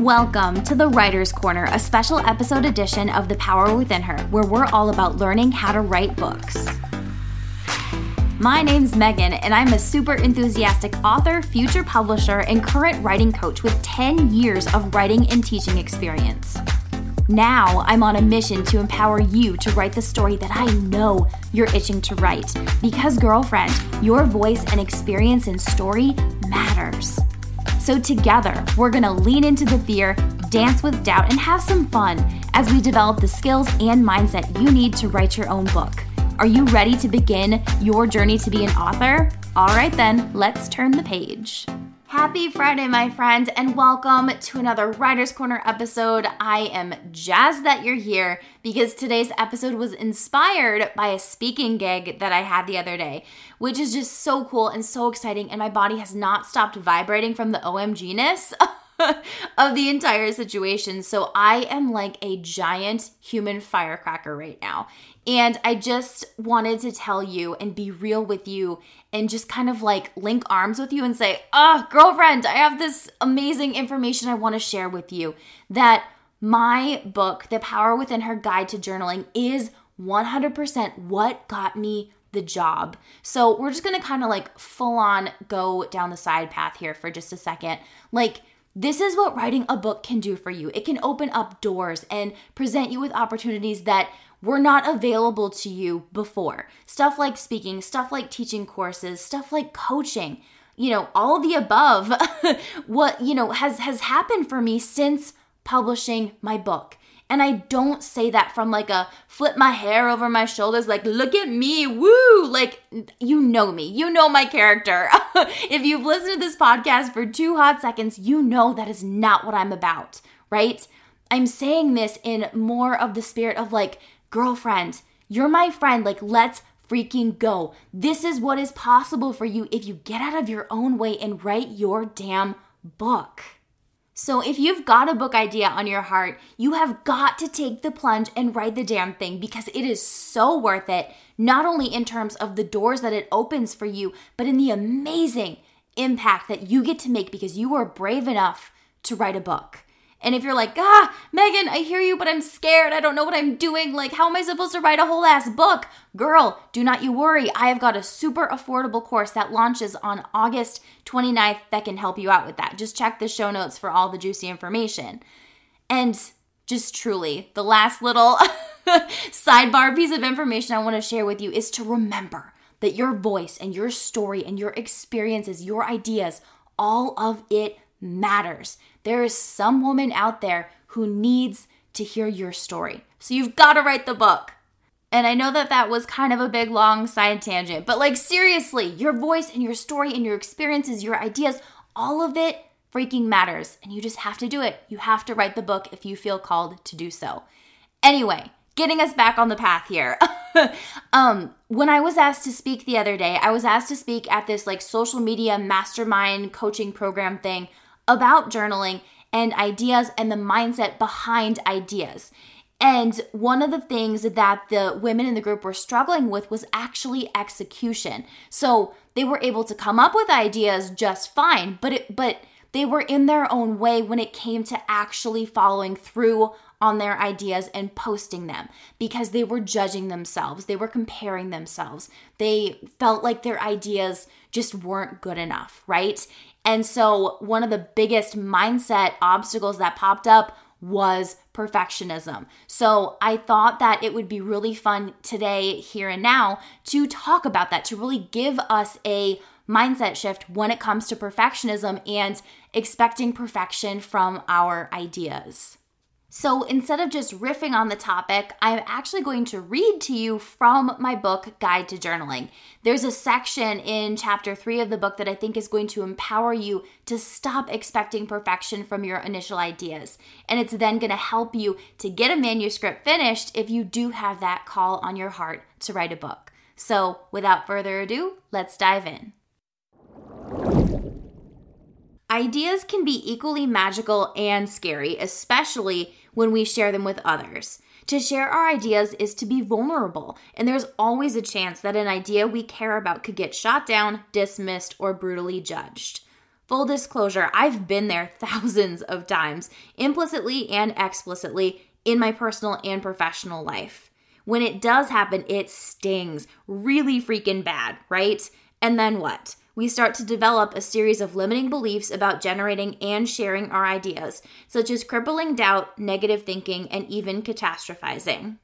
Welcome to the Writer's Corner, a special episode edition of The Power Within Her, where we're all about learning how to write books. My name's Megan, and I'm a super enthusiastic author, future publisher, and current writing coach with 10 years of writing and teaching experience. Now I'm on a mission to empower you to write the story that I know you're itching to write. Because, girlfriend, your voice and experience in story matters. So, together, we're gonna lean into the fear, dance with doubt, and have some fun as we develop the skills and mindset you need to write your own book. Are you ready to begin your journey to be an author? All right, then, let's turn the page. Happy Friday, my friend, and welcome to another Writer's Corner episode. I am jazzed that you're here because today's episode was inspired by a speaking gig that I had the other day, which is just so cool and so exciting, and my body has not stopped vibrating from the OMG ness. of the entire situation. So I am like a giant human firecracker right now. And I just wanted to tell you and be real with you and just kind of like link arms with you and say, oh, girlfriend, I have this amazing information I want to share with you that my book, The Power Within Her Guide to Journaling, is 100% what got me the job. So we're just gonna kind of like full on go down the side path here for just a second. Like, this is what writing a book can do for you. It can open up doors and present you with opportunities that were not available to you before. Stuff like speaking, stuff like teaching courses, stuff like coaching. You know, all the above what, you know, has has happened for me since publishing my book. And I don't say that from like a flip my hair over my shoulders, like, look at me, woo! Like, you know me, you know my character. if you've listened to this podcast for two hot seconds, you know that is not what I'm about, right? I'm saying this in more of the spirit of like, girlfriend, you're my friend, like, let's freaking go. This is what is possible for you if you get out of your own way and write your damn book. So, if you've got a book idea on your heart, you have got to take the plunge and write the damn thing because it is so worth it, not only in terms of the doors that it opens for you, but in the amazing impact that you get to make because you were brave enough to write a book. And if you're like, ah, Megan, I hear you, but I'm scared. I don't know what I'm doing. Like, how am I supposed to write a whole ass book? Girl, do not you worry. I have got a super affordable course that launches on August 29th that can help you out with that. Just check the show notes for all the juicy information. And just truly, the last little sidebar piece of information I want to share with you is to remember that your voice and your story and your experiences, your ideas, all of it matters. There is some woman out there who needs to hear your story. So you've got to write the book. And I know that that was kind of a big, long side tangent, but like, seriously, your voice and your story and your experiences, your ideas, all of it freaking matters. And you just have to do it. You have to write the book if you feel called to do so. Anyway, getting us back on the path here. um, when I was asked to speak the other day, I was asked to speak at this like social media mastermind coaching program thing about journaling and ideas and the mindset behind ideas. And one of the things that the women in the group were struggling with was actually execution. So they were able to come up with ideas just fine, but it but they were in their own way when it came to actually following through on their ideas and posting them because they were judging themselves. They were comparing themselves. They felt like their ideas just weren't good enough, right? And so, one of the biggest mindset obstacles that popped up was perfectionism. So, I thought that it would be really fun today, here and now, to talk about that, to really give us a mindset shift when it comes to perfectionism and expecting perfection from our ideas. So instead of just riffing on the topic, I'm actually going to read to you from my book, Guide to Journaling. There's a section in chapter three of the book that I think is going to empower you to stop expecting perfection from your initial ideas. And it's then going to help you to get a manuscript finished if you do have that call on your heart to write a book. So without further ado, let's dive in. Ideas can be equally magical and scary, especially when we share them with others. To share our ideas is to be vulnerable, and there's always a chance that an idea we care about could get shot down, dismissed, or brutally judged. Full disclosure, I've been there thousands of times, implicitly and explicitly, in my personal and professional life. When it does happen, it stings really freaking bad, right? And then what? We start to develop a series of limiting beliefs about generating and sharing our ideas, such as crippling doubt, negative thinking, and even catastrophizing.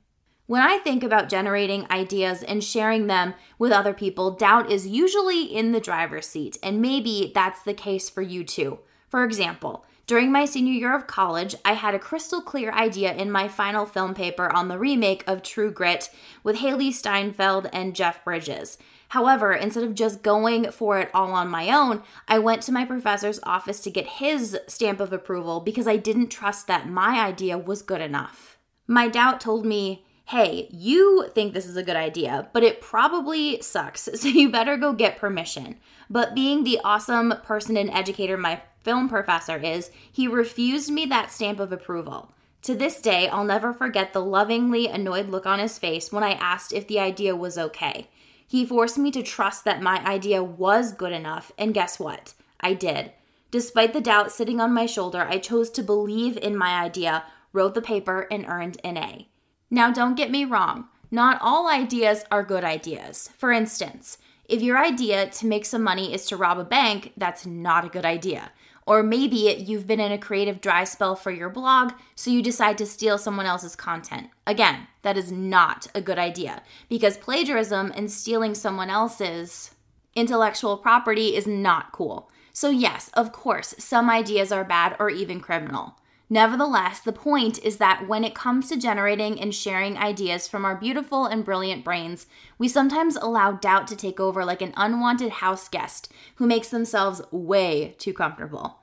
When I think about generating ideas and sharing them with other people, doubt is usually in the driver's seat, and maybe that's the case for you too. For example, during my senior year of college, I had a crystal clear idea in my final film paper on the remake of True Grit with Hailee Steinfeld and Jeff Bridges. However, instead of just going for it all on my own, I went to my professor's office to get his stamp of approval because I didn't trust that my idea was good enough. My doubt told me, hey, you think this is a good idea, but it probably sucks, so you better go get permission. But being the awesome person and educator my film professor is, he refused me that stamp of approval. To this day, I'll never forget the lovingly annoyed look on his face when I asked if the idea was okay. He forced me to trust that my idea was good enough, and guess what? I did. Despite the doubt sitting on my shoulder, I chose to believe in my idea, wrote the paper, and earned an A. Now, don't get me wrong, not all ideas are good ideas. For instance, if your idea to make some money is to rob a bank, that's not a good idea. Or maybe you've been in a creative dry spell for your blog, so you decide to steal someone else's content. Again, that is not a good idea because plagiarism and stealing someone else's intellectual property is not cool. So, yes, of course, some ideas are bad or even criminal. Nevertheless, the point is that when it comes to generating and sharing ideas from our beautiful and brilliant brains, we sometimes allow doubt to take over like an unwanted house guest who makes themselves way too comfortable.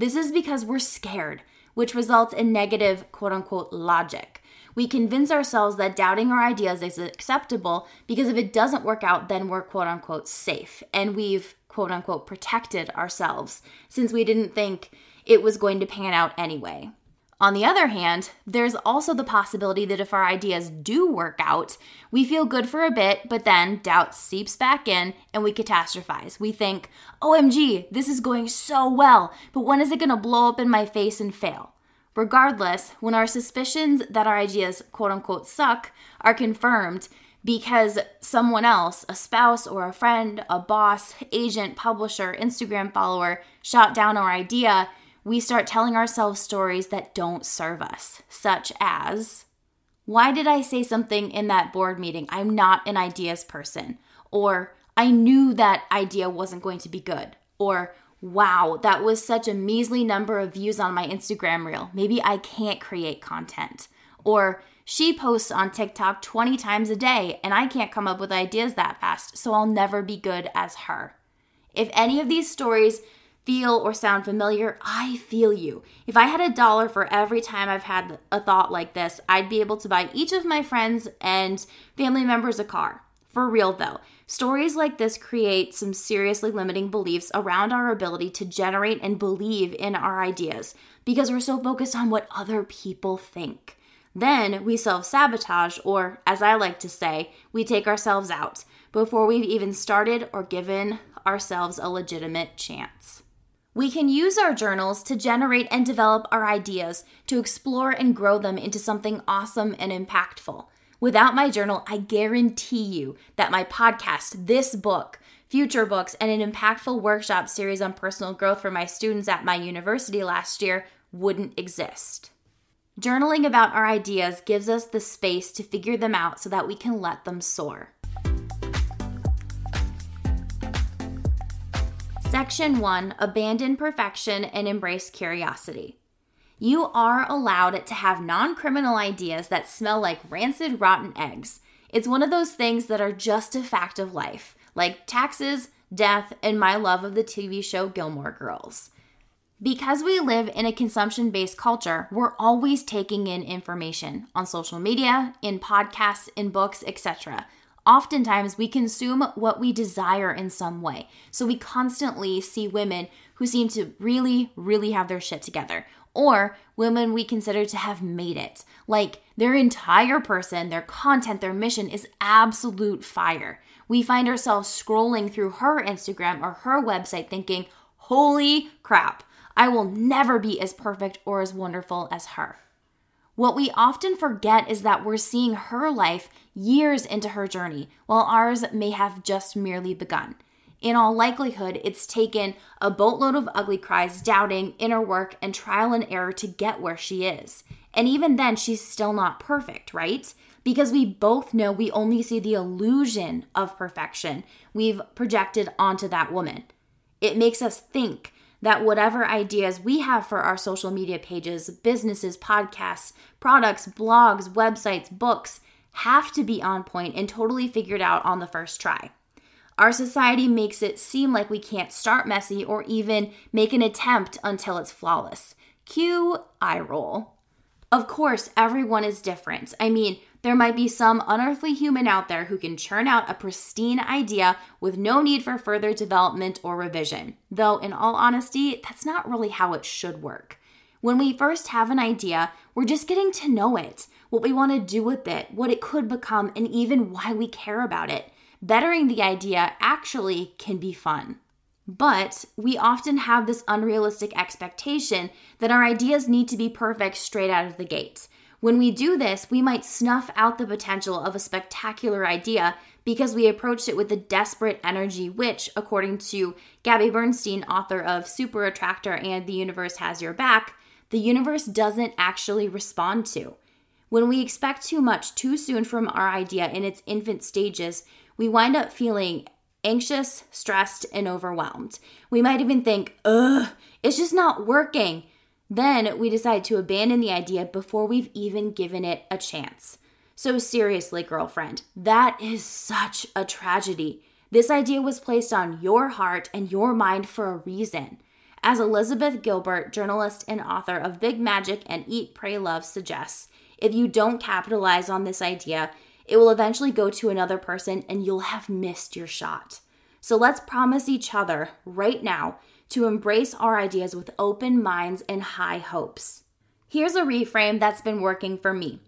This is because we're scared, which results in negative quote unquote logic. We convince ourselves that doubting our ideas is acceptable because if it doesn't work out, then we're quote unquote safe and we've quote unquote protected ourselves since we didn't think it was going to pan out anyway. On the other hand, there's also the possibility that if our ideas do work out, we feel good for a bit, but then doubt seeps back in and we catastrophize. We think, OMG, this is going so well, but when is it gonna blow up in my face and fail? Regardless, when our suspicions that our ideas quote unquote suck are confirmed because someone else, a spouse or a friend, a boss, agent, publisher, Instagram follower, shot down our idea, we start telling ourselves stories that don't serve us, such as, Why did I say something in that board meeting? I'm not an ideas person. Or, I knew that idea wasn't going to be good. Or, Wow, that was such a measly number of views on my Instagram reel. Maybe I can't create content. Or, she posts on TikTok 20 times a day and I can't come up with ideas that fast, so I'll never be good as her. If any of these stories feel or sound familiar, I feel you. If I had a dollar for every time I've had a thought like this, I'd be able to buy each of my friends and family members a car. For real though, stories like this create some seriously limiting beliefs around our ability to generate and believe in our ideas because we're so focused on what other people think. Then we self sabotage, or as I like to say, we take ourselves out before we've even started or given ourselves a legitimate chance. We can use our journals to generate and develop our ideas, to explore and grow them into something awesome and impactful. Without my journal, I guarantee you that my podcast, this book, future books, and an impactful workshop series on personal growth for my students at my university last year wouldn't exist. Journaling about our ideas gives us the space to figure them out so that we can let them soar. Section 1 Abandon perfection and embrace curiosity. You are allowed to have non criminal ideas that smell like rancid, rotten eggs. It's one of those things that are just a fact of life, like taxes, death, and my love of the TV show Gilmore Girls. Because we live in a consumption based culture, we're always taking in information on social media, in podcasts, in books, etc. Oftentimes, we consume what we desire in some way. So we constantly see women who seem to really, really have their shit together, or women we consider to have made it. Like their entire person, their content, their mission is absolute fire. We find ourselves scrolling through her Instagram or her website thinking, holy crap, I will never be as perfect or as wonderful as her. What we often forget is that we're seeing her life years into her journey, while ours may have just merely begun. In all likelihood, it's taken a boatload of ugly cries, doubting, inner work, and trial and error to get where she is. And even then, she's still not perfect, right? Because we both know we only see the illusion of perfection we've projected onto that woman. It makes us think that whatever ideas we have for our social media pages, businesses, podcasts, products, blogs, websites, books have to be on point and totally figured out on the first try. Our society makes it seem like we can't start messy or even make an attempt until it's flawless. Cue eye roll. Of course, everyone is different. I mean, there might be some unearthly human out there who can churn out a pristine idea with no need for further development or revision. Though, in all honesty, that's not really how it should work. When we first have an idea, we're just getting to know it, what we want to do with it, what it could become, and even why we care about it. Bettering the idea actually can be fun. But we often have this unrealistic expectation that our ideas need to be perfect straight out of the gate. When we do this, we might snuff out the potential of a spectacular idea because we approached it with a desperate energy, which, according to Gabby Bernstein, author of Super Attractor and The Universe Has Your Back, the universe doesn't actually respond to. When we expect too much too soon from our idea in its infant stages, we wind up feeling anxious, stressed, and overwhelmed. We might even think, ugh, it's just not working. Then we decide to abandon the idea before we've even given it a chance. So, seriously, girlfriend, that is such a tragedy. This idea was placed on your heart and your mind for a reason. As Elizabeth Gilbert, journalist and author of Big Magic and Eat, Pray, Love, suggests, if you don't capitalize on this idea, it will eventually go to another person and you'll have missed your shot. So let's promise each other right now to embrace our ideas with open minds and high hopes. Here's a reframe that's been working for me.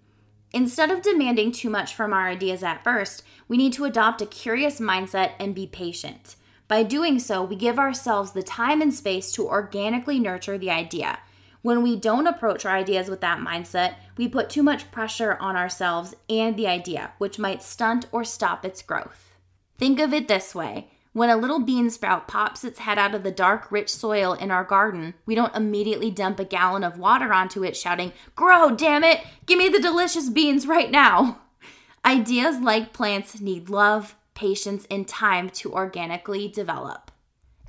Instead of demanding too much from our ideas at first, we need to adopt a curious mindset and be patient. By doing so, we give ourselves the time and space to organically nurture the idea when we don't approach our ideas with that mindset, we put too much pressure on ourselves and the idea, which might stunt or stop its growth. Think of it this way when a little bean sprout pops its head out of the dark, rich soil in our garden, we don't immediately dump a gallon of water onto it, shouting, Grow, damn it! Give me the delicious beans right now! Ideas like plants need love, patience, and time to organically develop.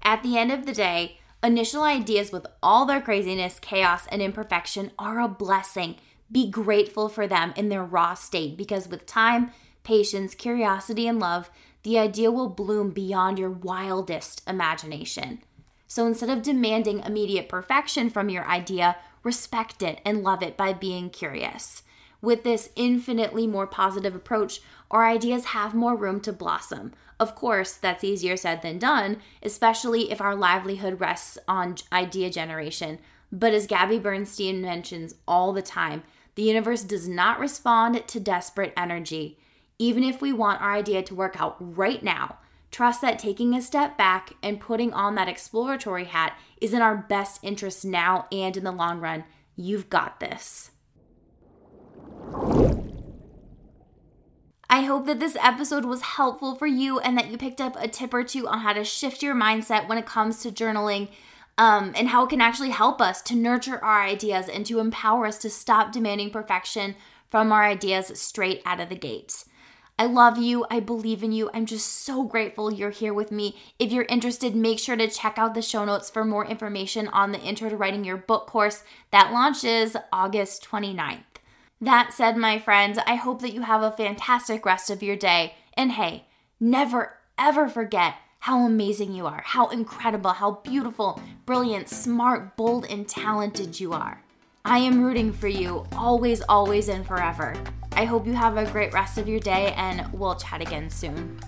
At the end of the day, Initial ideas, with all their craziness, chaos, and imperfection, are a blessing. Be grateful for them in their raw state because with time, patience, curiosity, and love, the idea will bloom beyond your wildest imagination. So instead of demanding immediate perfection from your idea, respect it and love it by being curious. With this infinitely more positive approach, our ideas have more room to blossom. Of course, that's easier said than done, especially if our livelihood rests on idea generation. But as Gabby Bernstein mentions all the time, the universe does not respond to desperate energy. Even if we want our idea to work out right now, trust that taking a step back and putting on that exploratory hat is in our best interest now and in the long run. You've got this. I hope that this episode was helpful for you and that you picked up a tip or two on how to shift your mindset when it comes to journaling um, and how it can actually help us to nurture our ideas and to empower us to stop demanding perfection from our ideas straight out of the gate. I love you. I believe in you. I'm just so grateful you're here with me. If you're interested, make sure to check out the show notes for more information on the Intro to Writing Your Book course that launches August 29th. That said, my friends, I hope that you have a fantastic rest of your day. And hey, never ever forget how amazing you are, how incredible, how beautiful, brilliant, smart, bold, and talented you are. I am rooting for you always, always, and forever. I hope you have a great rest of your day, and we'll chat again soon.